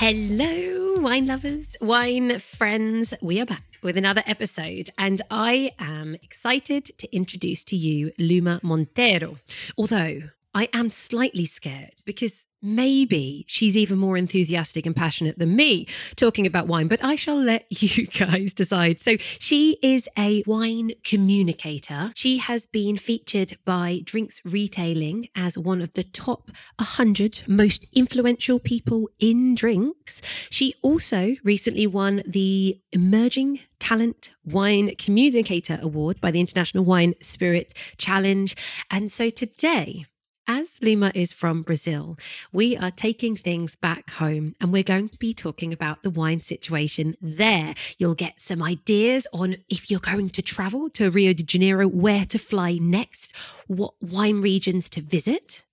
Hello, wine lovers, wine friends. We are back with another episode, and I am excited to introduce to you Luma Monteiro. Although I am slightly scared because maybe she's even more enthusiastic and passionate than me talking about wine, but I shall let you guys decide. So, she is a wine communicator. She has been featured by Drinks Retailing as one of the top 100 most influential people in drinks. She also recently won the Emerging Talent Wine Communicator Award by the International Wine Spirit Challenge. And so today, as Luma is from Brazil, we are taking things back home and we're going to be talking about the wine situation there. You'll get some ideas on if you're going to travel to Rio de Janeiro, where to fly next, what wine regions to visit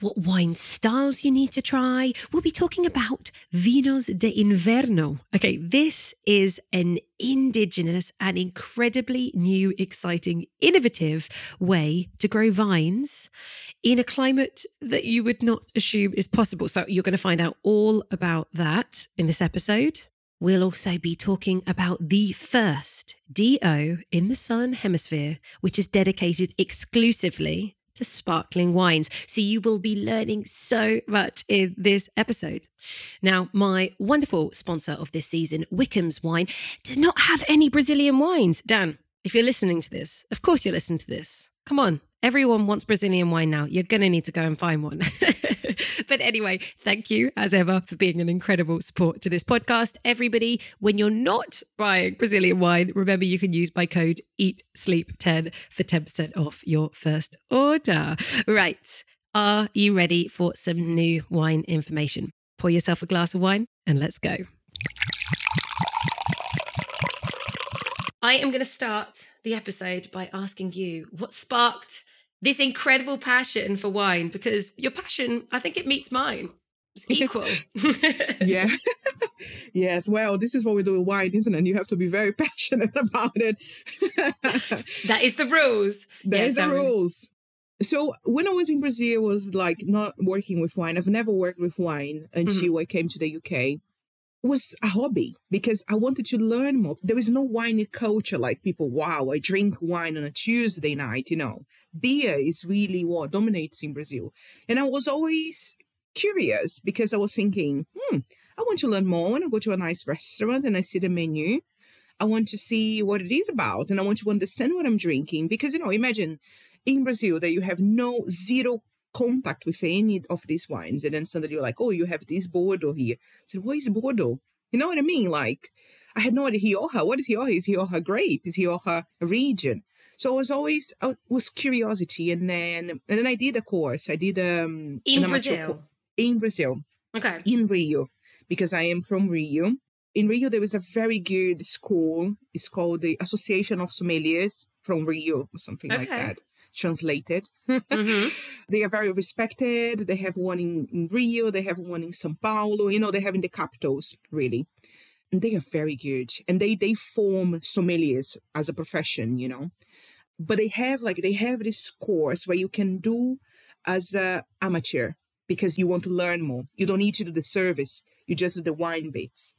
what wine styles you need to try. We'll be talking about vinhos de inverno. Okay, this is an indigenous and incredibly new, exciting, innovative way to grow vines in a climate that you would not assume is possible. So, you're going to find out all about that in this episode. We'll also be talking about the first DO in the Southern Hemisphere, which is dedicated exclusively to sparkling wines. So you will be learning so much in this episode. Now, my wonderful sponsor of this season, Wickham's Wine, does not have any Brazilian wines. Dan, if you're listening to this, of course you're listening to this. Come on, everyone wants Brazilian wine now. You're going to need to go and find one. but anyway, thank you as ever for being an incredible support to this podcast. Everybody, when you're not buying Brazilian wine, remember you can use my code Eat Sleep 10 for 10% off your first order. Right. Are you ready for some new wine information? Pour yourself a glass of wine and let's go. I am going to start the episode by asking you what sparked this incredible passion for wine because your passion, I think it meets mine. It's equal. yeah. yes. Well, this is what we do with wine, isn't it? You have to be very passionate about it. that is the rules. That yes, is the rules. So when I was in Brazil, I was like not working with wine. I've never worked with wine until mm-hmm. I came to the UK was a hobby because I wanted to learn more. There is no wine culture like people, wow, I drink wine on a Tuesday night, you know. Beer is really what dominates in Brazil. And I was always curious because I was thinking, hmm, I want to learn more. When I go to a nice restaurant and I see the menu, I want to see what it is about and I want to understand what I'm drinking. Because, you know, imagine in Brazil that you have no zero contact with any of these wines. And then suddenly you're like, oh, you have this Bordeaux here. I said, what is Bordeaux? You know what I mean? Like, I had no idea. Rioja, what is Rioja? Is Rioja grape? Is Rioja a region? So I was always, I was curiosity. And then, and then I did a course. I did, um, in Brazil. in Brazil. Okay. In Rio, because I am from Rio. In Rio, there was a very good school. It's called the Association of Sommeliers from Rio or something okay. like that translated. Mm-hmm. they are very respected. They have one in, in Rio, they have one in Sao Paulo, you know, they have in the capitals, really. And they are very good. And they they form sommeliers as a profession, you know. But they have like they have this course where you can do as a amateur because you want to learn more. You don't need to do the service. You just do the wine bits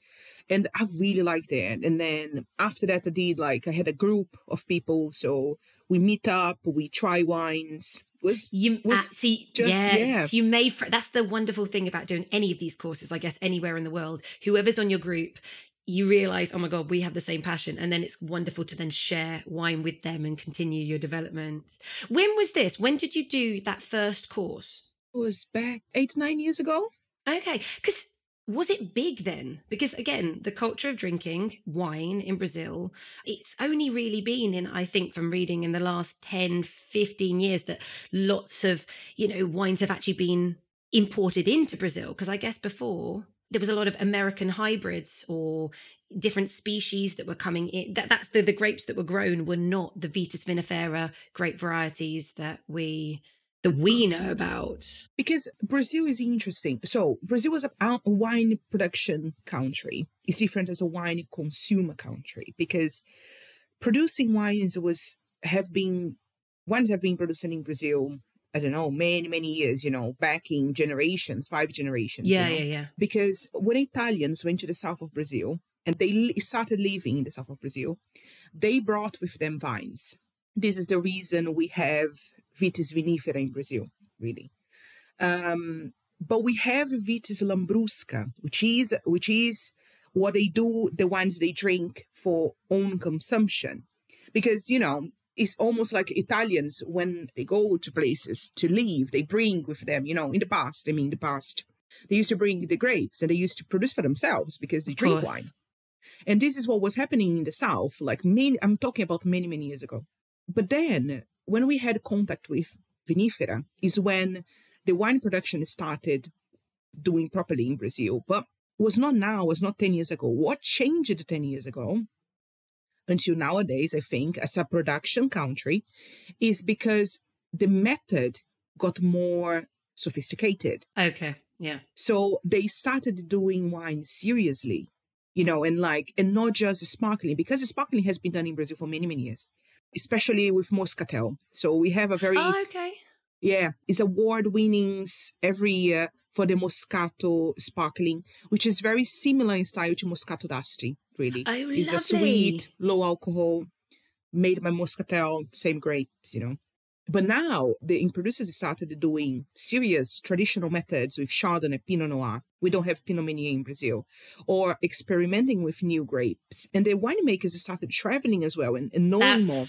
and I really liked it. And then after that, I did like I had a group of people, so we meet up, we try wines. Was you was uh, see just, yeah, yeah. So you made fr- that's the wonderful thing about doing any of these courses, I guess, anywhere in the world. Whoever's on your group, you realize, oh my god, we have the same passion, and then it's wonderful to then share wine with them and continue your development. When was this? When did you do that first course? It was back eight nine years ago. Okay, because was it big then? Because again, the culture of drinking wine in Brazil, it's only really been in, I think, from reading in the last 10, 15 years that lots of, you know, wines have actually been imported into Brazil. Because I guess before there was a lot of American hybrids or different species that were coming in. That that's the the grapes that were grown were not the Vitis vinifera grape varieties that we that we know about. Because Brazil is interesting. So Brazil was a wine production country. It's different as a wine consumer country because producing wines was have been wines have been produced in Brazil I don't know, many, many years, you know, back in generations, five generations. Yeah, you know? yeah, yeah. Because when Italians went to the south of Brazil and they started living in the south of Brazil, they brought with them vines. This is the reason we have Vitis vinifera in Brazil, really. Um, but we have Vitis lambrusca, which is which is what they do, the wines they drink for own consumption. Because, you know, it's almost like Italians when they go to places to live, they bring with them, you know, in the past, I mean, the past, they used to bring the grapes and they used to produce for themselves because they of drink course. wine. And this is what was happening in the South, like many, I'm talking about many, many years ago. But then when we had contact with vinifera is when the wine production started doing properly in Brazil, but was not now, was not 10 years ago. What changed 10 years ago until nowadays, I think, as a production country, is because the method got more sophisticated. Okay. Yeah. So they started doing wine seriously, you know, and like, and not just sparkling, because sparkling has been done in Brazil for many, many years, especially with Moscatel. So we have a very. Oh, okay. Yeah. It's award winnings every year for the Moscato sparkling, which is very similar in style to Moscato d'Asti really. Oh, it's lovely. a sweet, low alcohol, made by Moscatel, same grapes, you know. But now the producers started doing serious traditional methods with Chardonnay, Pinot Noir. We don't have Pinot Meunier in Brazil, or experimenting with new grapes. And the winemakers started traveling as well and, and knowing that's, more.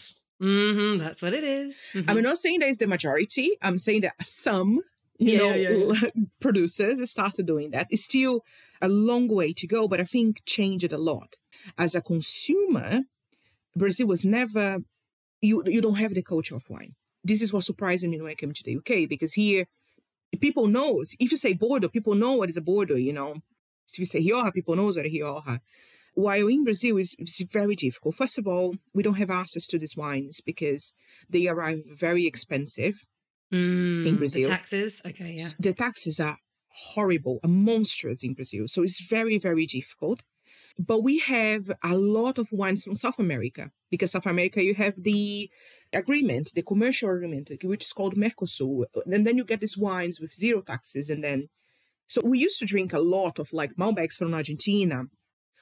Mm-hmm, that's what it is. Mm-hmm. I'm not saying that is the majority. I'm saying that some, you yeah, know, yeah, yeah. producers started doing that. It's still a long way to go, but I think changed a lot. As a consumer, Brazil was never you you don't have the culture of wine. This is what surprised me when I came to the UK because here people knows if you say Bordeaux, people know what is a Bordeaux, you know. If you say Rioja, people knows what a Rioja. While in Brazil is it's very difficult. First of all, we don't have access to these wines because they arrive very expensive mm, in Brazil. The taxes, okay, yeah. The taxes are horrible and monstrous in Brazil. So it's very, very difficult. But we have a lot of wines from South America because South America, you have the agreement, the commercial agreement, which is called Mercosur. And then you get these wines with zero taxes. And then, so we used to drink a lot of like Malbecs from Argentina,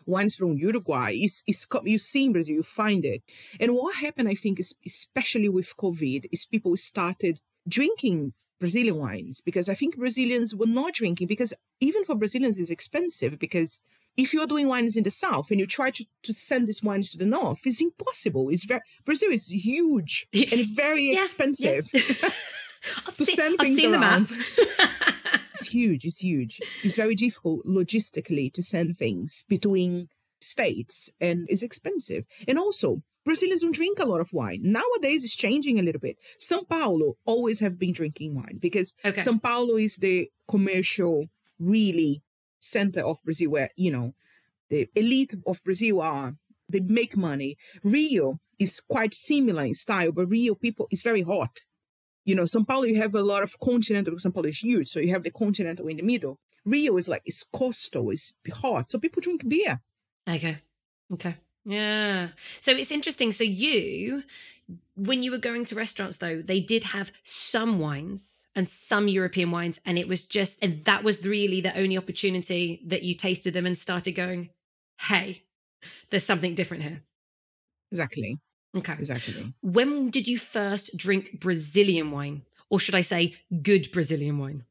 wines from Uruguay. It's, it's, you see in Brazil, you find it. And what happened, I think, is especially with COVID, is people started drinking Brazilian wines because I think Brazilians were not drinking because even for Brazilians it's expensive because if you're doing wines in the south and you try to, to send these wines to the north, it's impossible. It's very Brazil is huge and very yeah, expensive yeah. to seen, send things around. it's huge. It's huge. It's very difficult logistically to send things between states and it's expensive. And also Brazilians don't um drink a lot of wine. Nowadays, it's changing a little bit. São Paulo always have been drinking wine because okay. São Paulo is the commercial, really center of Brazil where, you know, the elite of Brazil are, they make money. Rio is quite similar in style, but Rio people is very hot. You know, São Paulo, you have a lot of continental, because São Paulo is huge, so you have the continental in the middle. Rio is like, it's coastal, it's hot, so people drink beer. Okay. Okay. Yeah. So it's interesting. So you, when you were going to restaurants, though, they did have some wines and some European wines, and it was just, and that was really the only opportunity that you tasted them and started going, "Hey, there's something different here." Exactly. Okay. Exactly. When did you first drink Brazilian wine, or should I say, good Brazilian wine?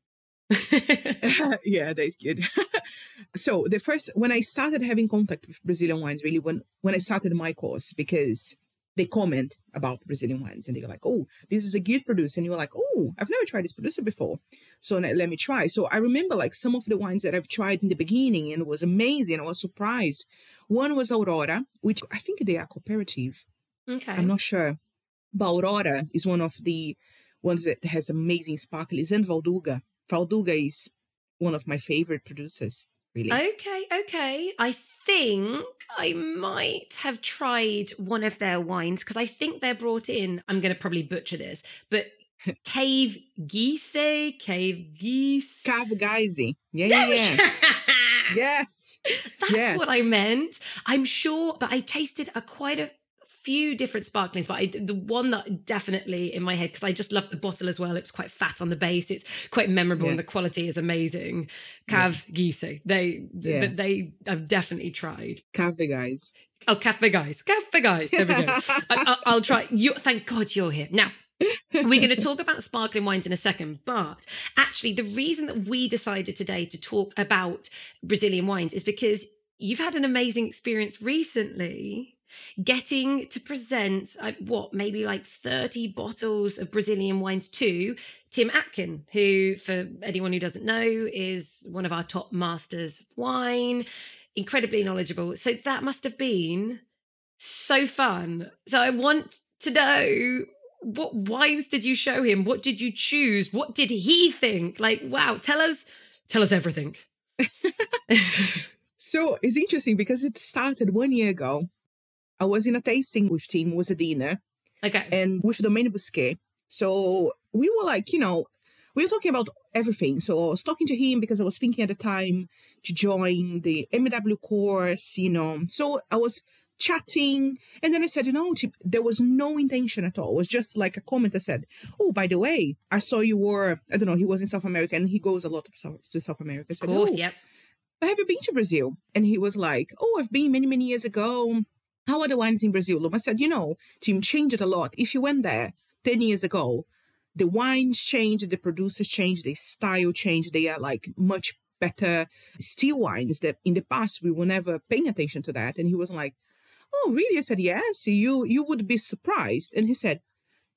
yeah, that's good. so the first when I started having contact with Brazilian wines, really when when I started my course, because they comment about Brazilian wines and they're like, "Oh, this is a good producer," and you're like, "Oh, I've never tried this producer before, so let me try." So I remember like some of the wines that I've tried in the beginning and it was amazing. I was surprised. One was Aurora, which I think they are cooperative. Okay, I'm not sure, but Aurora is one of the ones that has amazing sparkles and Valduga. Valduga is one of my favorite producers. really. Okay, okay. I think I might have tried one of their wines because I think they're brought in. I'm going to probably butcher this, but Cave Geisse, Cave Geisse. Cave Geisse. Yeah, yeah, yeah. yes. That's Yes. what I meant. I'm sure, but I tasted a quite a few different sparklings, but I, the one that definitely in my head, because I just love the bottle as well. It was quite fat on the base. It's quite memorable Yeah. and the quality is amazing. Cave Geisse. They, Yeah. but they I've definitely tried. Cave Geisse. Oh, Cafe Guys. Cafe Guys. There we go. I, I, I'll try. You, thank God you're here. Now, we're going to talk about sparkling wines in a second, but actually, the reason that we decided today to talk about Brazilian wines is because you've had an amazing experience recently getting to present uh, what maybe like 30 bottles of Brazilian wines to Tim Atkin, who, for anyone who doesn't know, is one of our top masters of wine, incredibly knowledgeable. So that must have been so fun. So I want to know what wines did you show him? What did you choose? What did he think? Like, wow, tell us, tell us everything. So it's interesting because it started one year ago. I was in a tasting with Tim, was a dinner, Okay. and with Domaine Bousquet. So we were like, you know, we were talking about everything. So I was talking to him because I was thinking at the time to join the MW course, you know. So I was chatting, and then I said, you know, there was no intention at all. It was just like a comment. I said, oh, by the way, I saw you were, I don't know, he was in South America, and he goes a lot of South, to South America. I Of course, "Oh, yep. but have you been to Brazil? And he was like, Oh, I've been many, many years ago. How are the wines in Brazil? Lum? I said, You know, Tim, changed a lot. If you went there 10 years ago, the wines changed, the producers changed, the style changed. They are like much better still wines that in the past we were never paying attention to that. And he was like, Oh, really? I said, Yes, you you would be surprised. And he said,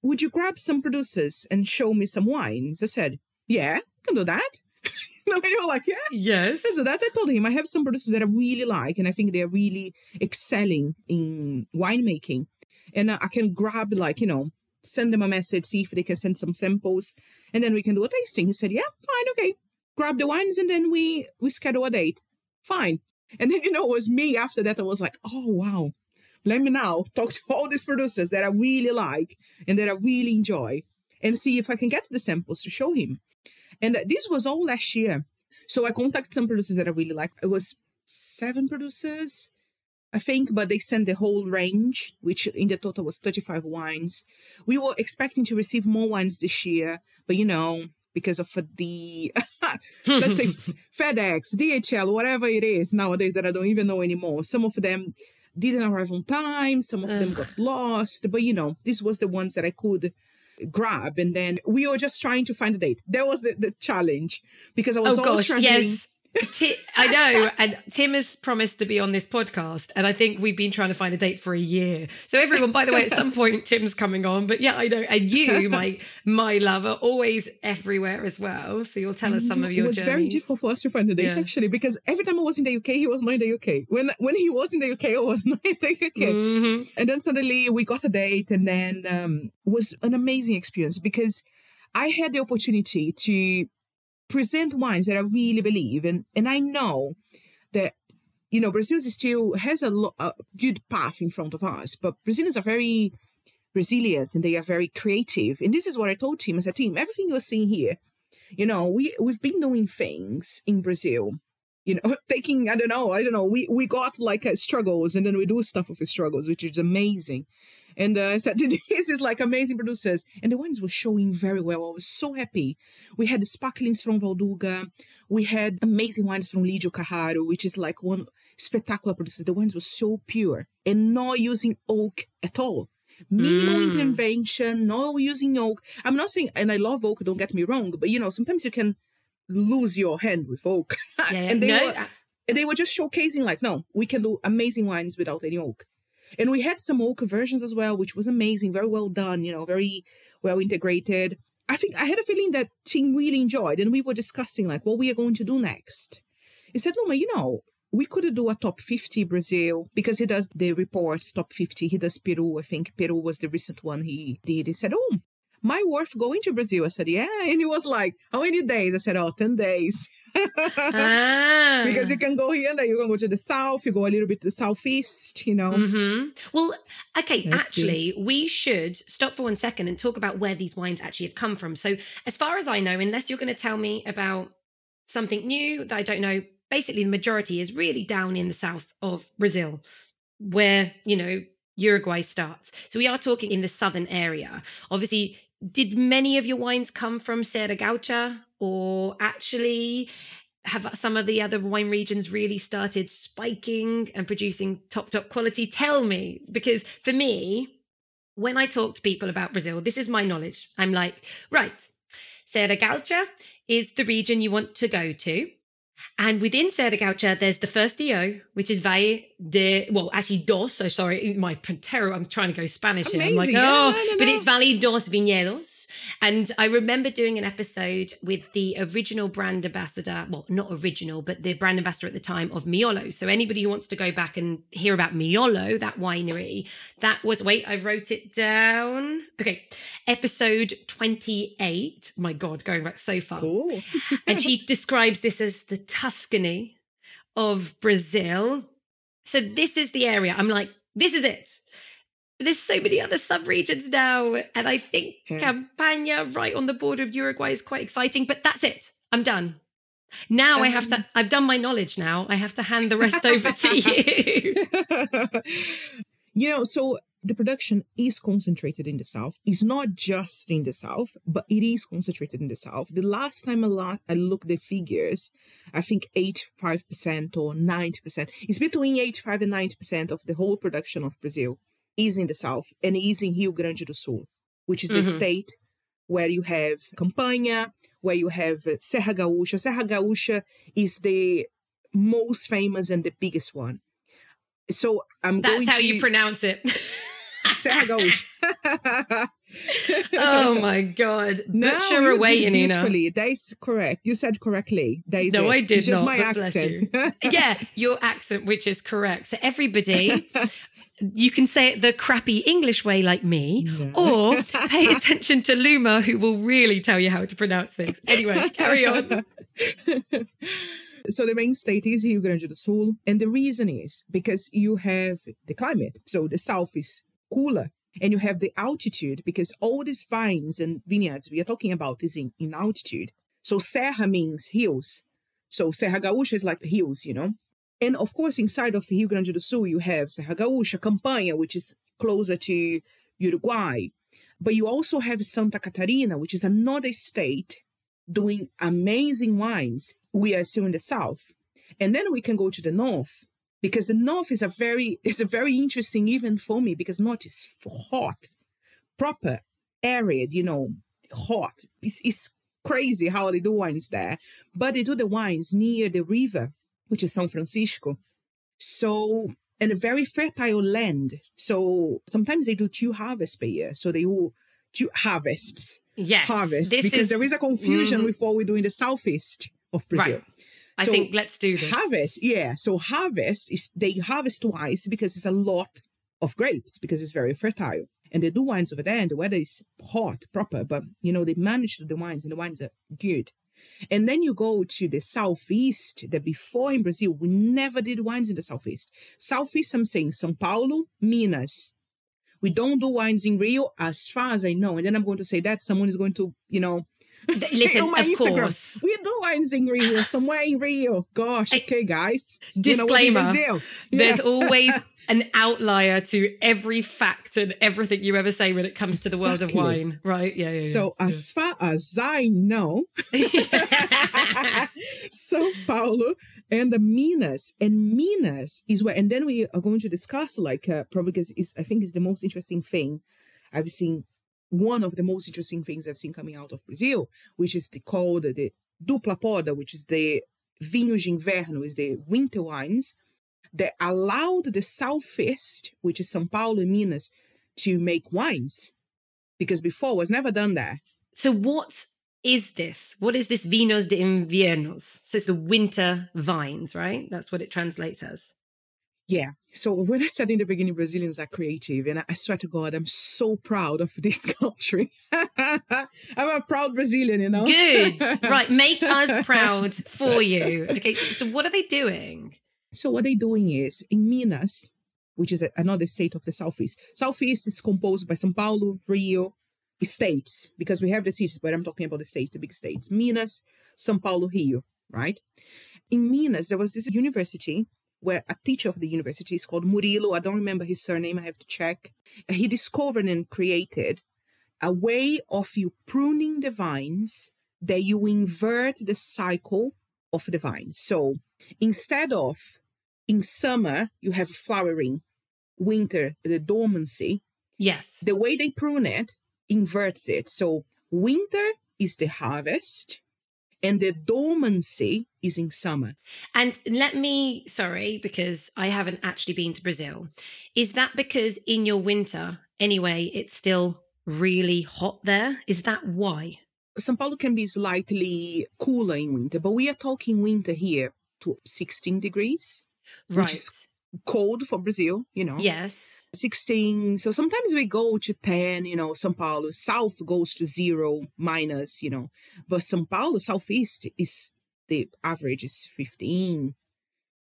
Would you grab some producers and show me some wines? I said, Yeah, I can do that. and they were like, Yes. Yes. So that I told him I have some producers that I really like, and I think they're really excelling in winemaking. And I can grab, like, you know, send them a message, see if they can send some samples, and then we can do a tasting. He said, Yeah, fine, okay. Grab the wines, and then we we schedule a date. Fine. And then, you know, it was me after that. I was like, Oh, wow. Let me now talk to all these producers that I really like and that I really enjoy and see if I can get the samples to show him. And this was all last year. So I contacted some producers that I really like. It was seven producers, I think, but they sent the whole range, which in the total was 35 wines. We were expecting to receive more wines this year, but you know, because of the let's say FedEx, DHL, whatever it is nowadays that I don't even know anymore. Some of them didn't arrive on time, some of them got lost, but you know, this was the ones that I could grab and then we were just trying to find a date that was the, the challenge because i was oh always gosh, traveling yes. I know, and Tim has promised to be on this podcast, and I think we've been trying to find a date for a year. So everyone, by the way, at some point Tim's coming on, but yeah, I know, and you, my my love, are always everywhere as well. So you'll tell us some of your it was journeys. very difficult for us to find a date Yeah. actually because every time i was in the uk he was not in the uk when when he was in the uk i was not in the uk Mhm. and then suddenly we got a date and then um was an amazing experience because i had the opportunity to present wines that i really believe and and i know that you know brazil still has a, lo- a good path in front of us but brazilians are very resilient and they are very creative. And this is what i told him as a team everything you're seeing here you know we we've been doing things in brazil you know taking i don't know i don't know we we got like struggles and then we do stuff with struggles which is amazing and uh, I said, this is like amazing producers. And the wines were showing very well. I was so happy. We had the sparklings from Valduga. We had amazing wines from Lidio Carraro, which is like one spectacular producer. The wines were so pure and not using oak at all. Minimal Mm. intervention, no using oak. I'm not saying, and I love oak, don't get me wrong, but you know, sometimes you can lose your hand with oak. Yeah, yeah. and they no, were and they were just showcasing like no we can do amazing wines without any oak and we had some oak versions as well which was amazing very well done you know very well integrated. I think i had a feeling that Tim really enjoyed and we were discussing like what we are going to do next. He said Luma you know we could do a top 50 brazil because he does the reports top 50 he does peru i think peru was the recent one he did. He said oh my worth going to brazil. I said yeah and he was like how many days? I said oh 10 days ah, because you can go here and then you can go to the south, you go a little bit to the southeast, you know. hmm Well, okay, Let's see. actually, we should stop for one second and talk about where these wines actually have come from. So, as far as I know, unless you're going to tell me about something new that I don't know, basically the majority is really down in the south of Brazil, where, you know, Uruguay starts. So, we are talking in the southern area. Obviously, did many of your wines come from Serra Gaucha or actually have some of the other wine regions really started spiking and producing top top quality tell me because for me when i talk to people about brazil this is my knowledge i'm like right serra gaucha is the region you want to go to and within Serra Gaucha, there's the first EO, which is Valle de, well, actually dos. So sorry, my Pantero, I'm trying to go Spanish here. I'm like, oh, Yeah, no, no, but no. it's Vale dos Vinhedos. And I remember doing an episode with the original brand ambassador, well, not original, but the brand ambassador at the time of Miolo. So anybody who wants to go back and hear about Miolo, that winery, that was, wait, I wrote it down. Okay. Episode 28. My God, going back so far Cool. and she describes this as the Tuscany of Brazil. So this is the area. I'm like, this is it. There's so many other sub-regions now, and I think Yeah. Campanha, right on the border of Uruguay, is quite exciting. But that's it. I'm done. Now I have to. Um, I've done my knowledge. Now I have to hand the rest over to you. you know, so the production is concentrated in the south. It's not just in the south, but it is concentrated in the south. The last time I, la- I looked the figures, I think 85% or 90%. It's between 85 and 90% of the whole production of Brazil is in the south and is in Rio Grande do Sul, which is the Mhm. state where you have Campanha, where you have Serra Gaúcha. Serra Gaúcha is the most famous and the biggest one. So I'm That's how to you pronounce it. Serra Gaúcha. oh my god! No, Butcher you away, did beautifully. That is correct. You said correctly. That is No, it. I did it's just not, my accent. yeah, your accent, which is correct. So everybody, you can say it the crappy English way, like me, No. or pay attention to Luma, who will really tell you how to pronounce things. Anyway, carry on. so the main state is Rio Grande do Sul, and the reason is because you have the climate. So the south is cooler, and you have the altitude because all these vines and vineyards we are talking about is in, in altitude. So Serra means hills. So Serra Gaúcha is like hills, you know. And of course, inside of Rio Grande do Sul, you have Serra Gaúcha, Campanha, which is closer to Uruguay. But you also have Santa Catarina, which is another state doing amazing wines. We are still in the south. And then we can go to the north because the north is a very is a very interesting even for me because north is hot, proper, arid, you know, hot. It's, it's crazy how they do wines there. But they do the wines near the river, which is São Francisco. So and a very fertile land. So sometimes they do two harvests per year. So they do two harvests Yes, harvest this because is. there is a confusion Mhm. with what we do in the southeast of Brazil. Right. I So think let's do this. Harvest, yeah. So harvest is they harvest twice because it's a lot of grapes because it's very fertile. And they do wines over there and the weather is hot, proper, but you know, they manage to do the wines and the wines are good. And then you go to the southeast, that before in Brazil, we never did wines in the southeast. Southeast, I'm saying São Paulo, Minas. We don't do wines in Rio as far as I know. And then I'm going to say that someone is going to, you know, Listen, of Instagram. course. We do wines in Rio, somewhere in Rio. Gosh, okay, guys. When I was in Disclaimer, Brazil. There's always an outlier to every fact and everything you ever say when it comes to the world of wine, right? Yeah, yeah. yeah. So, as far as I know, Sao Paulo and the Minas. And Minas is where, and then we are going to discuss, like, uh, probably because I think it's the most interesting thing I've seen, one of the most interesting things I've seen coming out of Brazil, which is the, called the Dupla Poda, which is the Vinhos de Inverno, is the winter wines that allowed the Southeast, which is São Paulo Minas, to make wines. Because before it was never done there. So what is this? What is this vinos de inviernos? So it's the winter vines, right? That's what it translates as. Yeah. So when I said in the beginning, Brazilians are creative, and I swear to God, I'm so proud of this country. I'm a proud Brazilian, you know. Good. right. Make us proud for you. Okay. So what are they doing? So what they're doing is in Minas, which is another state of the southeast. Southeast is composed by São Paulo, Rio, states, because we have the cities, but I'm talking about the states, the big states. Minas, São Paulo, Rio, right? In Minas, there was this university where a teacher of the university is called Murilo. I don't remember his surname. I have to check. He discovered and created a way of you pruning the vines that you invert the cycle of the vine. So instead of in summer you have flowering, winter the dormancy. Yes. The way they prune it inverts it. So winter is the harvest and the dormancy is in summer. And let me, sorry, because I haven't actually been to Brazil. Is that because in your winter, anyway, it's still really hot there? Is that why? Sao Paulo can be slightly cooler in winter, but we are talking winter here to 16 degrees, right. which is cold for Brazil, you know. Yes. 16. So sometimes we go to 10, you know, Sao Paulo. South goes to zero, minus, you know. But Sao Paulo, southeast, is the average is 15,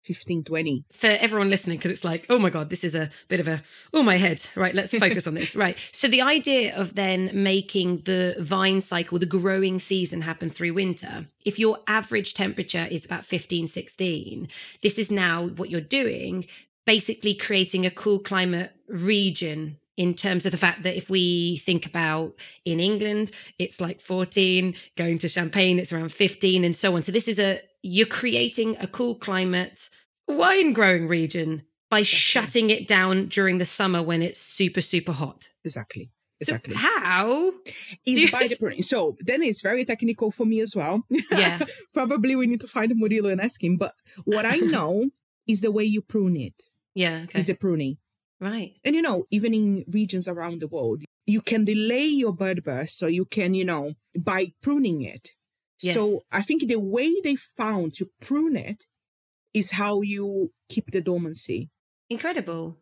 15, 20. For everyone listening, because it's like, oh my God, this is a bit of a, oh my head. Right, let's focus on this. Right. So the idea of then making the vine cycle, the growing season happen through winter, if your average temperature is about 15, 16, this is now what you're doing, basically creating a cool climate region in terms of the fact that if we think about in England, it's like 14, going to Champagne, it's around 15, and so on. So this is a you're creating a cool climate wine growing region by exactly. shutting it down during the summer when it's super, super hot. Exactly. Exactly. So how? Is by the pruning. So then it's very technical for me as well. Yeah. Probably we need to find Murilo and ask him. But what I know is the way you prune it. Yeah. Okay. Is a pruning. Right. And you know, even in regions around the world, you can delay your bud burst so you can, you know, by pruning it. Yes. So I think the way they found to prune it is how you keep the dormancy. Incredible.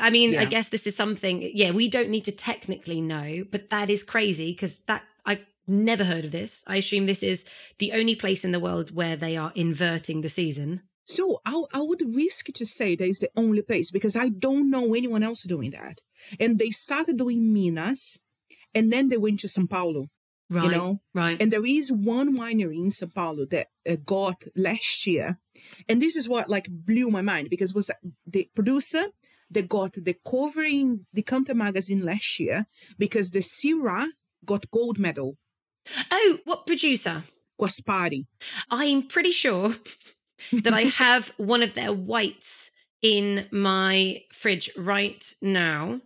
I mean, yeah. I guess this is something, yeah, we don't need to technically know, but that is crazy because that I never heard of this. I assume this is the only place in the world where they are inverting the season. So I, I would risk to say that is the only place because I don't know anyone else doing that. And they started doing Minas and then they went to Sao Paulo. Right. You know? Right. And there is one winery in Sao Paulo that uh, got last year. And this is what like blew my mind because was the producer that got the cover in Decanter magazine last year because the Syrah got gold medal. Oh, what producer? Guaspari. I'm pretty sure that I have one of their whites in my fridge right now,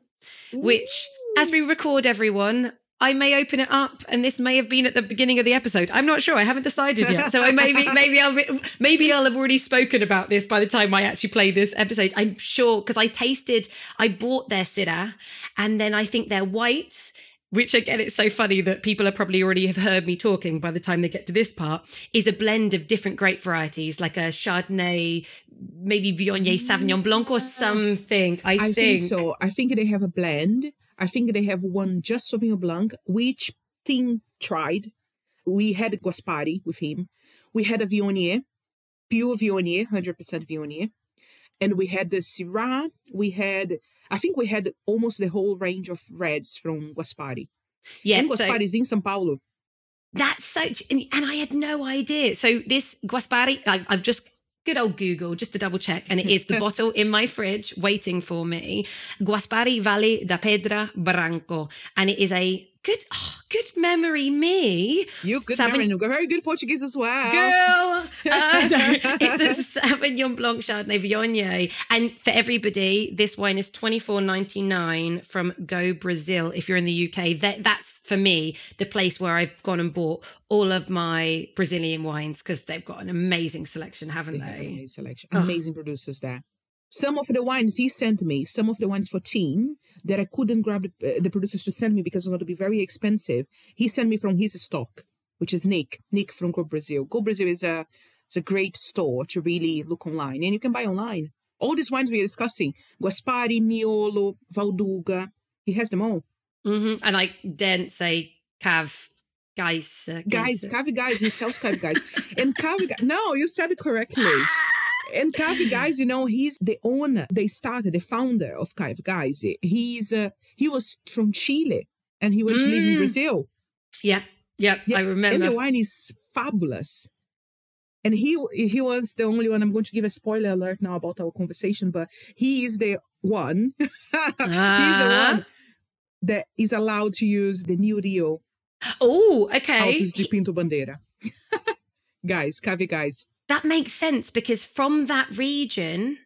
which, as we record, everyone, I may open it up, and this may have been at the beginning of the episode. I'm not sure. I haven't decided yet. So I maybe maybe I'll be, maybe I'll have already spoken about this by the time I actually play this episode. I'm sure because I tasted, I bought their Syrah, and then I think their whites which again it's so funny that people are probably already have heard me talking by the time they get to this part is a blend of different grape varieties like a chardonnay maybe viognier mm. sauvignon blanc or something i, I think. think. so. I think they have a blend. I think they have one just sauvignon blanc which Tim tried. We had a guaspari with him. We had a viognier pure viognier 100% viognier and we had the syrah we had I think we had almost the whole range of reds from Guaspari. Yeah, and Guaspari so, is in São Paulo. That's such, and, and, I had no idea. So this Guaspari, I, I've just good old Google just to double check, and it is the bottle in my fridge waiting for me. Guaspari Vale da Pedra Branco, and it is a good, oh, good memory, me. You good Sauvignon, memory. You've got very good Portuguese as well, girl. Uh, it's a Sauvignon Blanc Chardonnay Viognier, and for everybody, this wine is twenty four ninety nine from Go Brazil. If you're in the UK, that that's for me the place where I've gone and bought all of my Brazilian wines because they've got an amazing selection, haven't they? they? amazing selection, amazing producers there. Some of the wines he sent me, some of the wines for Tim that I couldn't grab the, uh, the producers to send me because it's going to be very expensive. He sent me from his stock, which is Nick, Nick from Go Brazil. Go Brazil is a it's a great store to really look online, and you can buy online. All these wines we are discussing, Guaspari, Miolo, Valduga, he has them all. hmm And I daren't say Cav guys. Uh, Guys, Geyser. Cave Geisse, he sells Cave Geisse. and Cave Geisse, no, you said it correctly. And Cavi Guys, you know, he's the owner. They started, the founder of Cave Geisse. He's, uh, he was from Chile and he went to live in Mm. Brazil. Yeah, yeah, Yeah, I And remember. the wine is fabulous. And he he was the only one. I'm going to give a spoiler alert now about our conversation, but he is the one. He's the Ah. one that is allowed to use the new Rio Oh, okay. Altos de Pinto Bandeira. guys, Cave Geisse. That makes sense because from that region,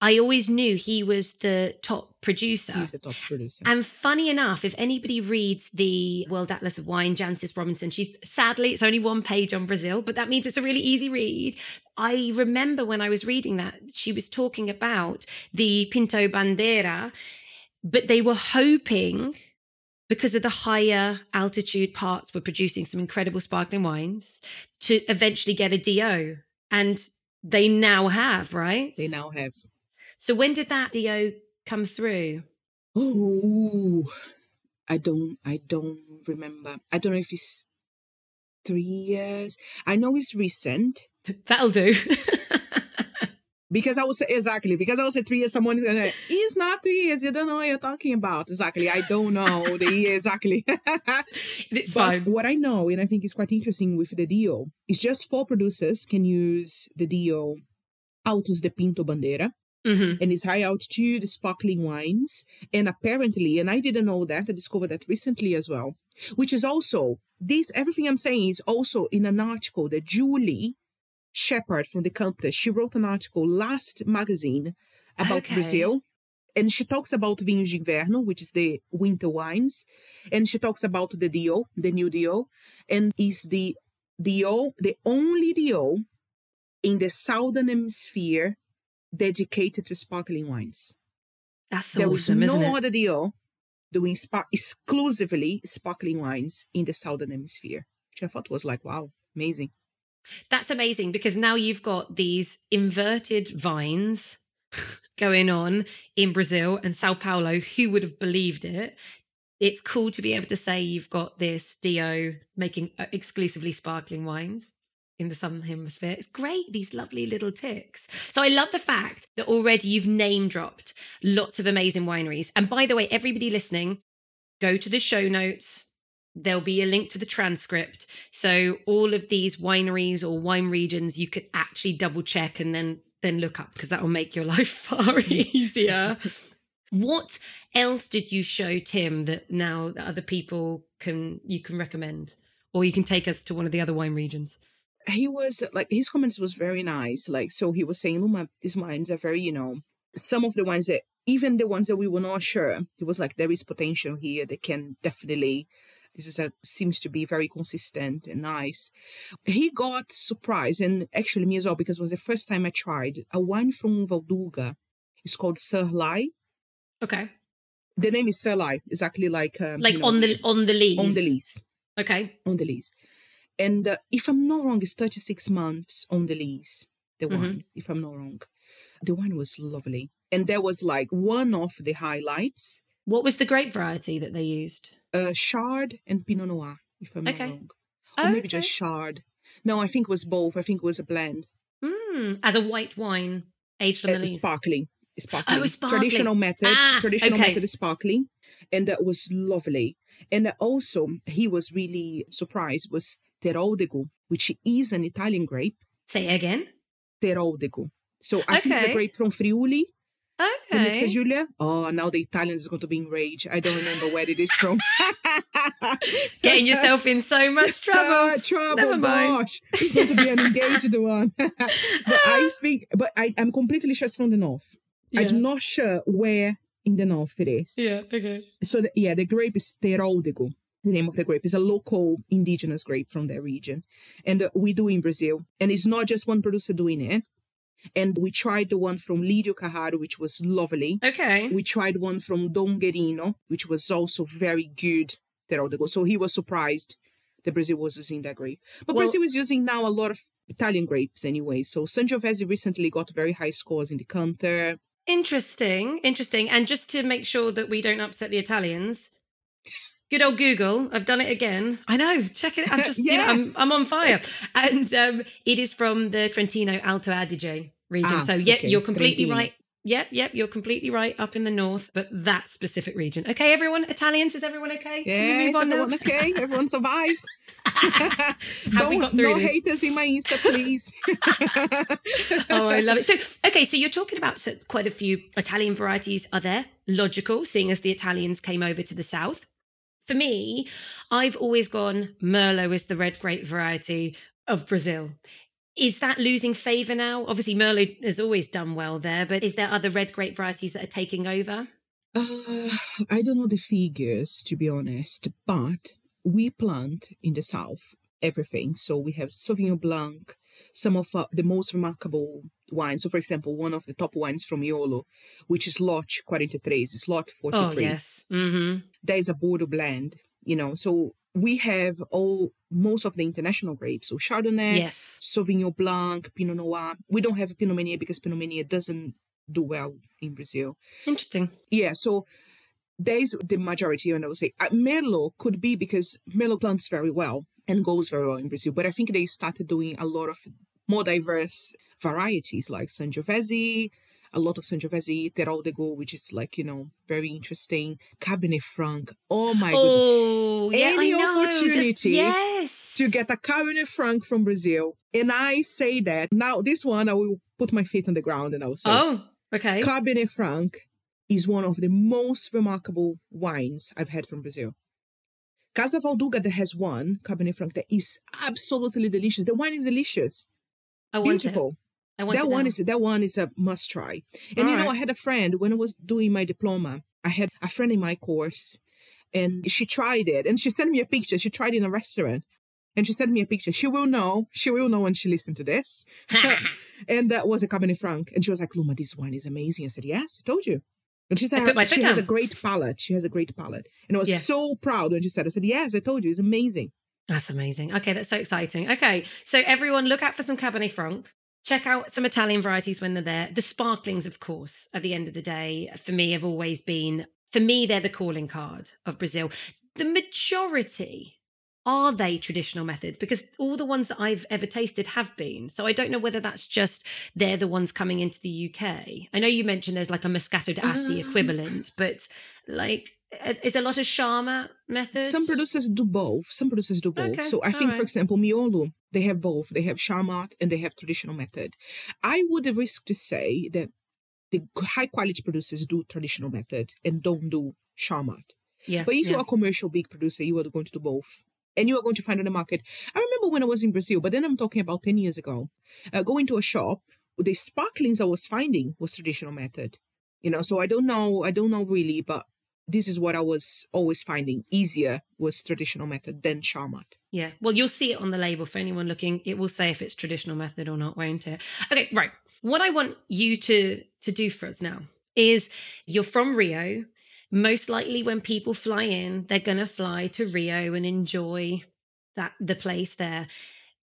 I always knew he was the top producer. He's a top producer. And funny enough, if anybody reads the World Atlas of Wine, Jancis Robinson, she's sadly, it's only one page on Brazil, but that means it's a really easy read. I remember when I was reading that, she was talking about the Pinto Bandeira, but they were hoping because of the higher altitude parts were producing some incredible sparkling wines to eventually get a DO. And they now have, right? they now have. So when did that DO come through? Oh, I don't. I don't remember. I don't know if it's three years. I know it's recent. That'll do. Because I was exactly because I was at three years. Someone is gonna. It's not three years. You don't know what you're talking about. Exactly. I don't know the year exactly. it's but fine. what I know, and I think is quite interesting with the deal, is just four producers can use the DO Altos de Pinto Bandeira, hmm and it's high altitude sparkling wines. And apparently, and I didn't know that. I discovered that recently as well. Which is also this. Everything I'm saying is also in an article that Julie Shepard from the Campus, she wrote an article last magazine about Okay. Brazil. And she talks about vinhos de inverno, which is the winter wines. And she talks about the DO, the new DO. And is the DO, the only DO in the southern hemisphere dedicated to sparkling wines. That's There was awesome, isn't no it? other DO doing spa- exclusively sparkling wines in the southern hemisphere, which I thought was like, wow, amazing. That's amazing because now you've got these inverted vines going on in Brazil and Sao Paulo. Who would have believed it? It's cool to be able to say you've got this DO making uh, exclusively sparkling wines in the southern hemisphere. It's great, these lovely little ticks. So I love the fact that already you've name dropped lots of amazing wineries. And by the way, everybody listening, go to the show notes. There'll be a link to the transcript. So all of these wineries or wine regions you could actually double check and then then look up because that will make your life far easier. what else did you show Tim that now other people can you can recommend? Or you can take us to one of the other wine regions. he was like his comments was very nice like so he was saying oh, luma these wines are very you know some of the wines that even the ones that we were not sure it was like there is potential here they can definitely this is a seems to be very consistent and nice he got surprised and actually me as well because it was the first time i tried a wine from valduga it's called sur lie Okay. the name is sur lie exactly like um, Like you know, on the on the leaves. on the lease Okay. on the lease. And uh, if I'm not wrong, it's 36 months on the lease, the Mhm. wine, if I'm not wrong. The wine was lovely. And there was like one of the highlights, What was the grape variety that they used? uh, Chard and Pinot Noir, if I'm Okay. not wrong. Or maybe just Chard. No, I think it was both. I think it was a blend. Mm, as a white wine aged on the Uh, leaves. sparkling. Sparkling. Oh, sparkling. Traditional method. Ah, traditional okay. method is sparkling. And that was lovely. And also, he was really surprised was Teroldego, which is an Italian grape. Say again. Teroldego. So I think it's a grape from Friuli. Okay. Julia. Oh, now the Italians is going to be enraged. I don't remember where it is from. Getting yourself in so much trouble. Ah, trouble. Never mind. Gosh, it's going to be an engaged one. but I think, but I, I'm completely sure it's from the north. I'm not sure where in the north it is. Yeah, okay. So the, yeah, the grape is Teroldego. The name of the grape is a local indigenous grape from that region, and uh, we do in Brazil. And it's not just one producer doing it. And we tried the one from Lidio Carraro, which was lovely. Okay. We tried one from Dom Guerino, which was also very good. So he was surprised that Brazil was using that grape. But Well- Brazil is using now a lot of Italian grapes anyway. So Sangiovese recently got very high scores in Decanter. Interesting, interesting. And just to make sure that we don't upset the Italians, good old Google, I've done it again. I know, check it. I'm just, yes. you know, I'm, I'm on fire. And um, it is from the Trentino Alto Adige region. Ah, so, yeah, okay. you're completely Trentino. right. Yep, yep, you're completely right up in the north, but that specific region. Okay, everyone, Italians, is everyone okay? Yeah, Can we move on everyone now? okay? Everyone survived. Have we got through no this? haters in my Insta, please. oh, I love it. So, okay, so you're talking about so quite a few Italian varieties are there. Logical, seeing as the Italians came over to the south. For me, I've always gone Merlot is the red grape variety of Brazil. Is that losing favour now? Obviously, Merlot has always done well there, but is there other red grape varieties that are taking over? Uh, I don't know the figures, to be honest, but we plant in the south everything. So we have Sauvignon Blanc, some of uh, the most remarkable wines. So, for example, one of the top wines from Miolo, which is Lote 43, is Lot 43. Oh, yes. Mm-hmm. There is a Bordeaux blend, you know. So we have all most of the international grapes. So Chardonnay, yes. Sauvignon Blanc, Pinot Noir. We don't have Pinot Meunier because Pinot Meunier doesn't do well in Brazil. Interesting. Yeah, so there's the majority, and I would say uh, Merlot could be because Merlot plants very well and goes very well in Brazil. But I think they started doing a lot of more diverse varieties like Sangiovese, a lot of Sangiovese, Teroldego, which is like, you know, very interesting. Cabernet Franc. Oh my oh, goodness. Yeah, Any I know. opportunity Just, yes. to get a Cabernet Franc from Brazil. And I say that now, this one, I will put my feet on the ground and I will say, Oh, okay. Cabernet Franc is one of the most remarkable wines I've had from Brazil. Casa Valduga that has one Cabernet Franc that is absolutely delicious. The wine is delicious. I want Beautiful. It. I want that one is that one is a must try. And All you know, I had a friend when I was doing my diploma. I had a friend in my course, and she tried it, and she sent me a picture. She tried it in a restaurant, and she sent me a picture. She will know. She will know when she listened to this. and that was a Cabernet Franc, and she was like, "Luma, this wine is amazing." I said, "Yes, I told you." And she said she has a great palate. She has a great palate, and I was yeah. so proud when she said, "I said, yes, I told you, it's amazing." That's amazing. Okay, that's so exciting. Okay, so everyone, look out for some Cabernet Franc check out some Italian varieties when they're there. The sparklings, of course, at the end of the day, for me, have always been, for me, they're the calling card of Brazil. The majority are they traditional method? Because all the ones that I've ever tasted have been. So I don't know whether that's just they're the ones coming into the UK. I know you mentioned there's like a Moscato d'Asti uh, equivalent, but like is a lot of Charmat methods? Some producers do both. Some producers do both. Okay. So I think, right. for example, Miolo, they have both. They have Charmat and they have traditional method. I would risk to say that the high quality producers do traditional method and don't do Charmat. Yeah. But if yeah. you're a commercial big producer, you are going to do both. And you are going to find on the market. I remember when I was in Brazil, but then I'm talking about 10 years ago, uh, going to a shop, the sparklings I was finding was traditional method. You know, so I don't know, I don't know really, but this is what I was always finding easier was traditional method than Charmat. Yeah. Well, you'll see it on the label for anyone looking. It will say if it's traditional method or not, won't it? Okay, right. What I want you to to do for us now is you're from Rio. Most likely when people fly in, they're going to fly to Rio and enjoy that the place there.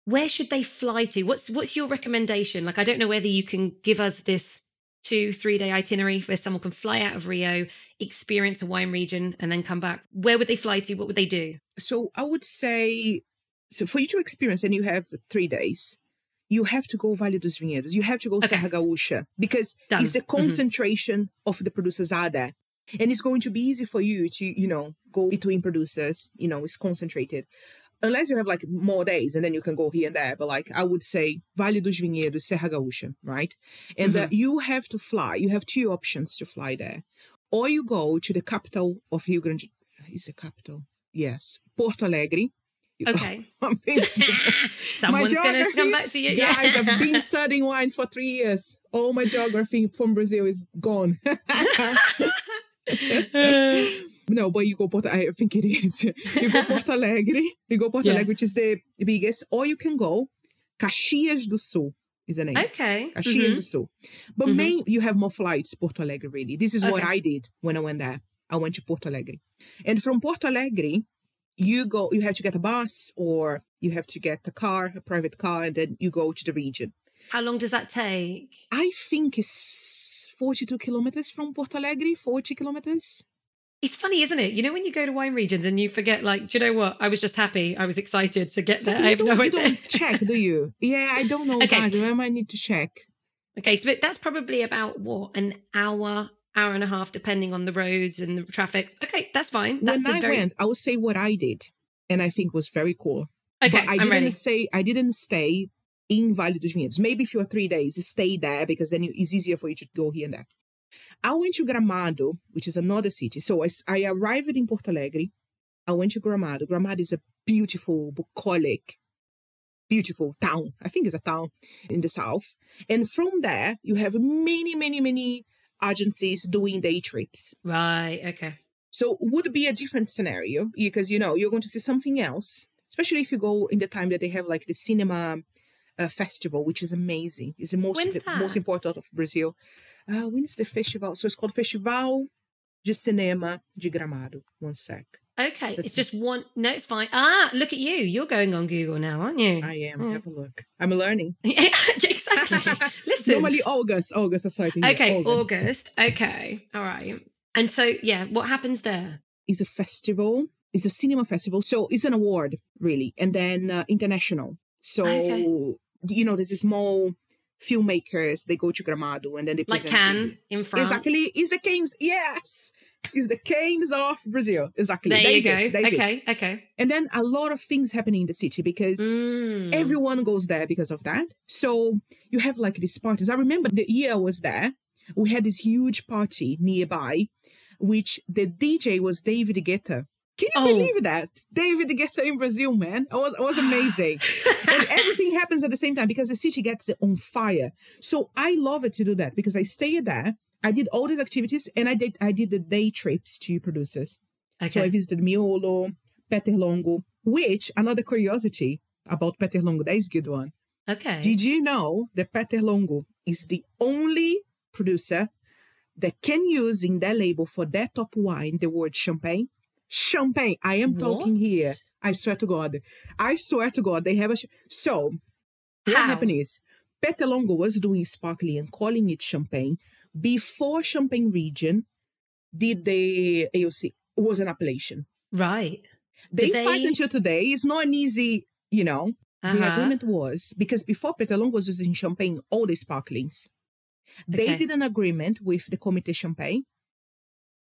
Where should they fly to? What's what's your recommendation? Like I don't know whether you can give us this two, three day itinerary where someone can fly out of Rio, experience a wine region, and then come back? Where would they fly to? What would they do? So I would say, so for you to experience, and you have three days, you have to go Vale dos Vinhedos. You have to go okay. Serra Gaúcha because Done. it's the mm-hmm. concentration mm-hmm. of the producers are there. And it's going to be easy for you to, you know, go between producers, you know, it's concentrated unless you have like more days and then you can go here and there but like i would say vale dos vinhedos serra gaúcha right and mm-hmm. that you have to fly you have two options to fly there or you go to the capital of rio grande is the capital yes porto alegre Okay. Someone's going to come back to you. Guys, I've been studying wines for three years. All my geography from Brazil is gone. No, but you go Porto. I think it is. You go Porto Alegre. You go Porto yeah. Alegre, which is the biggest, or you can go Caxias do Sul. Is the name? Okay. Caxias mm-hmm. do Sul. But mm-hmm. main, you have more flights Porto Alegre. Really, this is okay. what I did when I went there. I went to Porto Alegre, and from Porto Alegre, you go. You have to get a bus or You have to get a car, a private car, and then you go to the region. How long does that take? I think it's 42 kilometers from Porto Alegre, 40 kilometers. It's funny, isn't it? You know, when you go to wine regions and you forget, like, do you know what? I was just happy. I was excited to get So there. I have no you idea. don't check, do you? Yeah, I don't know, Okay. guys. I might need to check. Okay, so that's probably about what an hour, hour and a half, depending on the roads and the traffic. Okay, that's fine. That's when I very went, I will say what I did, and I think was very cool. okay. but I I'm didn't ready. stay. I didn't stay in Vale dos Vinhedos. Maybe if you're three days, stay there because then it's easier for you to go here and there. I went to Gramado, which is another city. So I arrived in Porto Alegre. I went to Gramado. Gramado is a beautiful, bucolic, beautiful town. I think it's a town in the south. And from there, you have many, many, many agencies doing day trips. Right. Okay. So would be a different scenario because you know you're going to see something else, especially if you go in the time that they have like the cinema uh, festival, which is amazing. It's the most the most important of Brazil. Uh, when is the festival? So it's called Festival de Cinema de Gramado. One sec, Okay. That's- it's just one. No, it's fine. Ah, look at you. You're going on Google now, aren't you? I am. Mm. Have a look. I'm learning. exactly. Listen. Normally August. August. I'm sorry to okay, August. Okay. All right. And so, yeah, what happens there? is a festival. It's a cinema festival. So it's an award, really. And then uh, international. So, Okay. you know, there's a small filmmakers, they go to Gramado and then they Like Cannes in. France. Exactly. is the Cannes. Yes. is the Cannes of Brazil. Exactly. There you go. it. That is it. Okay. Okay. And then a lot of things happening in the city because Mm. everyone goes there because of that. So you have like these parties. I remember the year I was there, we had this huge party nearby, which the DJ was David Guetta. Can you Oh. believe that? David Guetta in Brazil, man. It was, it was amazing. and everything happens at the same time because the city gets on fire. So I love it to do that because I stayed there. I did all these activities and I did I did the day trips to producers. So I visited Miolo, Peterlongo, which another curiosity about Peterlongo, that is a good one. Okay. Did you know that Peterlongo is the only producer that can use in their label for their top wine the word champagne? Champagne. I am talking here. I swear to God. I swear to God. They have a. Sh- so, what How? happened is Peterlongo was doing sparkling and calling it champagne before Champagne region did the AOC. Was an appellation. Right. They, Did fight until today. It's not an easy, you know. The Uh-huh. agreement was because before Peterlongo was using champagne, all the sparklings. They Okay. did an agreement with the Comité Champagne.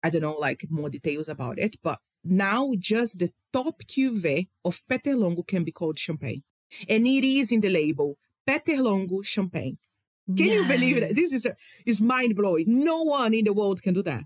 I don't know, like more details about it, but now just the top cuvée of Peterlongo can be called champagne, and it is in the label Peterlongo Champagne. Can you believe No. that? This is is mind blowing. No one in the world can do that.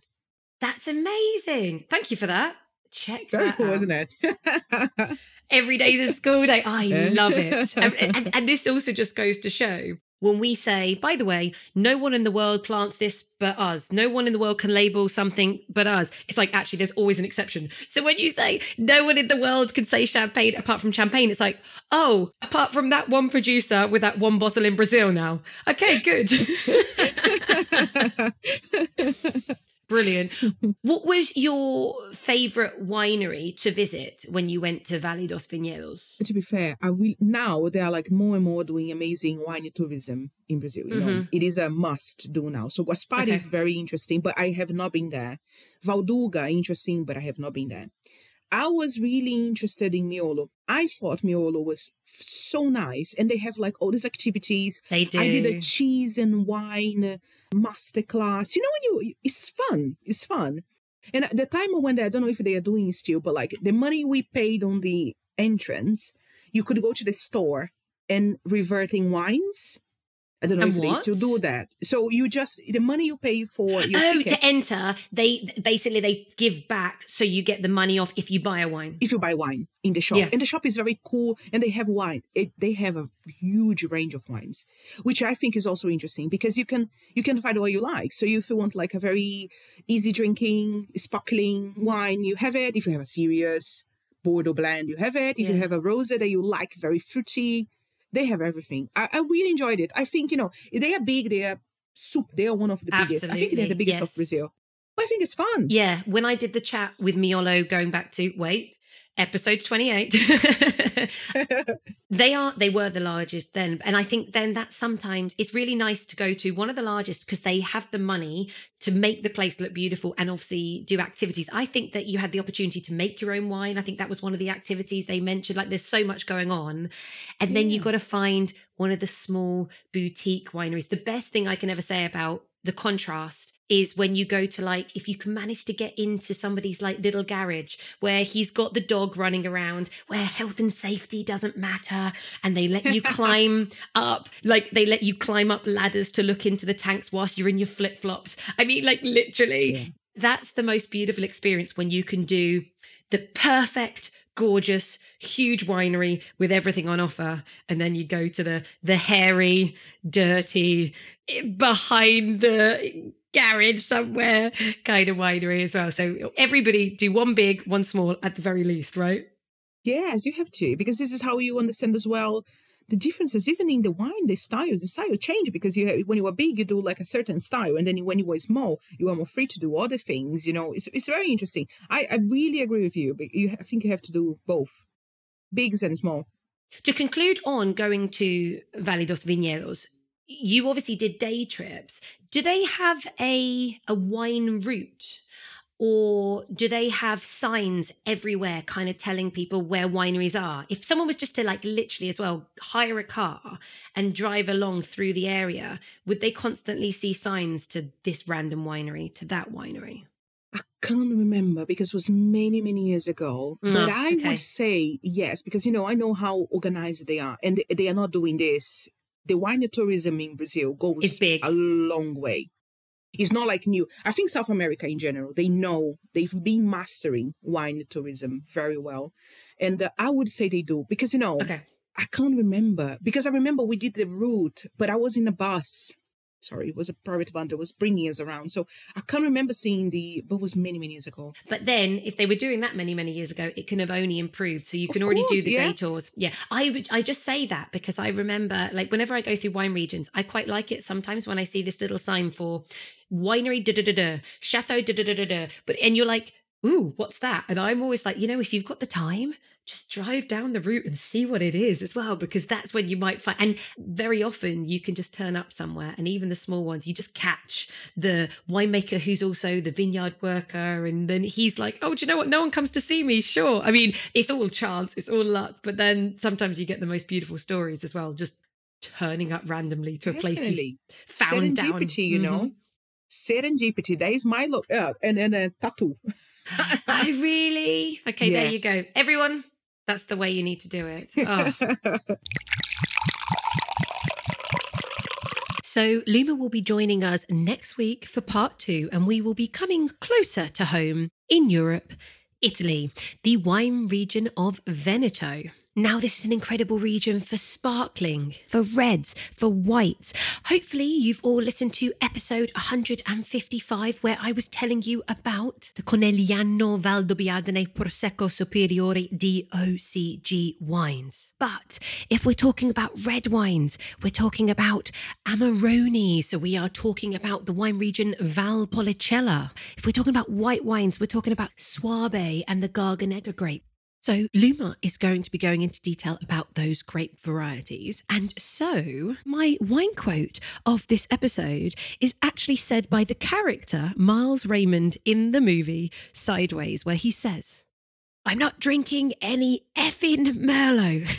That's amazing. Thank you for that. Check Very cool, out. isn't it? Every day's a school day. I love it. And, and- and this also just goes to show when we say, by the way, no one in the world plants this but us. No one in the world can label something but us. It's like, actually, there's always an exception. So when you say no one in the world can say champagne apart from champagne, it's like, oh, apart from that one producer with that one bottle in Brazil now. Okay, good. Brilliant. What was your favorite winery to visit when you went to Vale dos Vinhedos? to be fair, I will now they are like more and more doing amazing wine tourism in Brazil. You know, Mhm. it is a must do now. So Guaspari Okay. is very interesting, but I have not been there. Valduga interesting, but I have not been there. I was really interested in Miolo. I thought Miolo was so nice, and they have like all these activities. They do. I did a cheese and wine masterclass. You know, when you it's fun. It's fun. And at the time there, I don't know if they are doing still, but like the money we paid on the entrance, you could go to the store and reverting wines. I don't know And if they still do that. So you just the money you pay for your oh, tickets, to enter, they basically they give back, so you get the money off if you buy a wine. if you buy wine in the shop. Yeah. And the shop is very cool and they have wine. It, they have a huge range of wines, which I think is also interesting because you can you can find what you like. So if you want like a very easy drinking, sparkling wine, you have it. If you have a serious Bordeaux blend, you have it. If you have a rosé that you like, very fruity, they have everything. I, I really enjoyed it. I think, you know, they are big, they are soup, they are one of the biggest. I think they're the Absolutely, biggest of. Brazil. But I think it's fun. Yeah, when I did the chat with Miolo, going back to wait, episode 28 they are they were the largest then and i think then that sometimes it's really nice to go to one of the largest because they have the money to make the place look beautiful and obviously do activities. I think that you had the opportunity to make your own wine. I think that was one of the activities they mentioned like there's so much going on. And yeah. then you got to find one of the small boutique wineries. The best thing i can ever say about the contrast is when you go to like if you can manage to get into somebody's like little garage where he's got the dog running around where health and safety doesn't matter and they let you climb up like they let you climb up ladders to look into the tanks whilst you're in your flip-flops i mean like literally yeah. that's the most beautiful experience when you can do the perfect gorgeous huge winery with everything on offer. And then you go to the the hairy dirty eh, behind the garage somewhere kind of winery as well. So everybody do one big one small at the very least right? Yes you have to because this is how you understand as well the differences even in the wine the styles the style change because you when you were big you do like a certain style and then when you were small you are more free to do other things you know? It's, it's very interesting. I, I really agree with you but you I think you have to do both bigs and small. To conclude on going to Vale dos Vinhedos you obviously did day trips. Do they have a a wine route or do they have signs everywhere kind of telling people where wineries are if someone was just to like literally as well hire a car and drive along through the area would they constantly see signs to this random winery to that winery I can't remember because it was many, many years ago. Mm, but I okay. would say yes, because you know, I know how organized they are, and they, they are not doing this. The wine tourism in Brazil goes a long way. It's not like new. I think South America in general, they know they've been mastering wine tourism very well. And uh, I would say they do because, you know, okay. I can't remember because I remember we did the route, but I was in a bus sorry, it was a private one that was bringing us around. So I can't remember seeing the, but it was many, many years ago. But then if they were doing that many, many years ago, it can have only improved. So you can already do the yeah. day tours. Yeah. I, I just say that because I remember, like, whenever I go through wine regions, I quite like it sometimes when I see this little sign for winery, da da da da, chateau, da da da da da. But, and you're like, ooh, what's that? And I'm always like, you know, if you've got the time, just drive down the route and see what it is as well, because that's when you might find. And very often you can just turn up somewhere, and even the small ones, you just catch the winemaker who's also the vineyard worker. And then he's like, Oh, do you know what? No one comes to see me. Sure. I mean, it's all chance, it's all luck. But then sometimes you get the most beautiful stories as well, just turning up randomly to a place you found Serendipity, down. you know. Mm-hmm. Serendipity. That is my look. Uh, and, and a tattoo. I really? Okay, yes. there you go. Everyone, that's the way you need to do it. Oh. So, Luma will be joining us next week for part two, and we will be coming closer to home in Europe, Italy, the wine region of Veneto. Now, this is an incredible region for sparkling, for reds, for whites. Hopefully, you've all listened to episode 155, where I was telling you about the Conegliano Valdobbiadene Prosecco Superiore DOCG wines. But if we're talking about red wines, we're talking about Amarone. So we are talking about the wine region Valpolicella. If we're talking about white wines, we're talking about Soave and the Garganega grape. So, Luma is going to be going into detail about those grape varieties. And so, my wine quote of this episode is actually said by the character Miles Raymond in the movie Sideways, where he says, I'm not drinking any effing Merlot.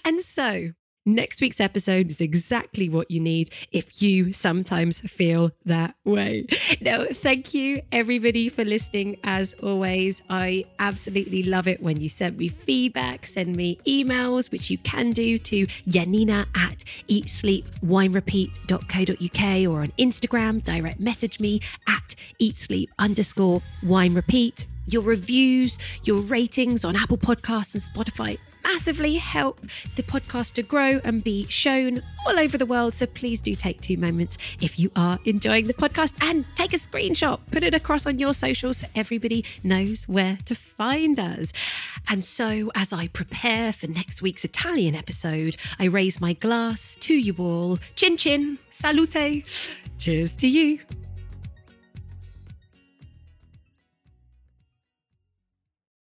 and so, Next week's episode is exactly what you need if you sometimes feel that way. No, thank you everybody for listening. As always, I absolutely love it when you send me feedback, send me emails, which you can do to Janina at eatsleepwinerepeat.co.uk or on Instagram, direct message me at eatsleep underscore wine repeat. Your reviews, your ratings on Apple Podcasts and Spotify massively help the podcast to grow and be shown all over the world. So please do take two moments if you are enjoying the podcast and take a screenshot, put it across on your socials so everybody knows where to find us. And so as I prepare for next week's Italian episode, I raise my glass to you all. Chin chin, salute. Cheers to you.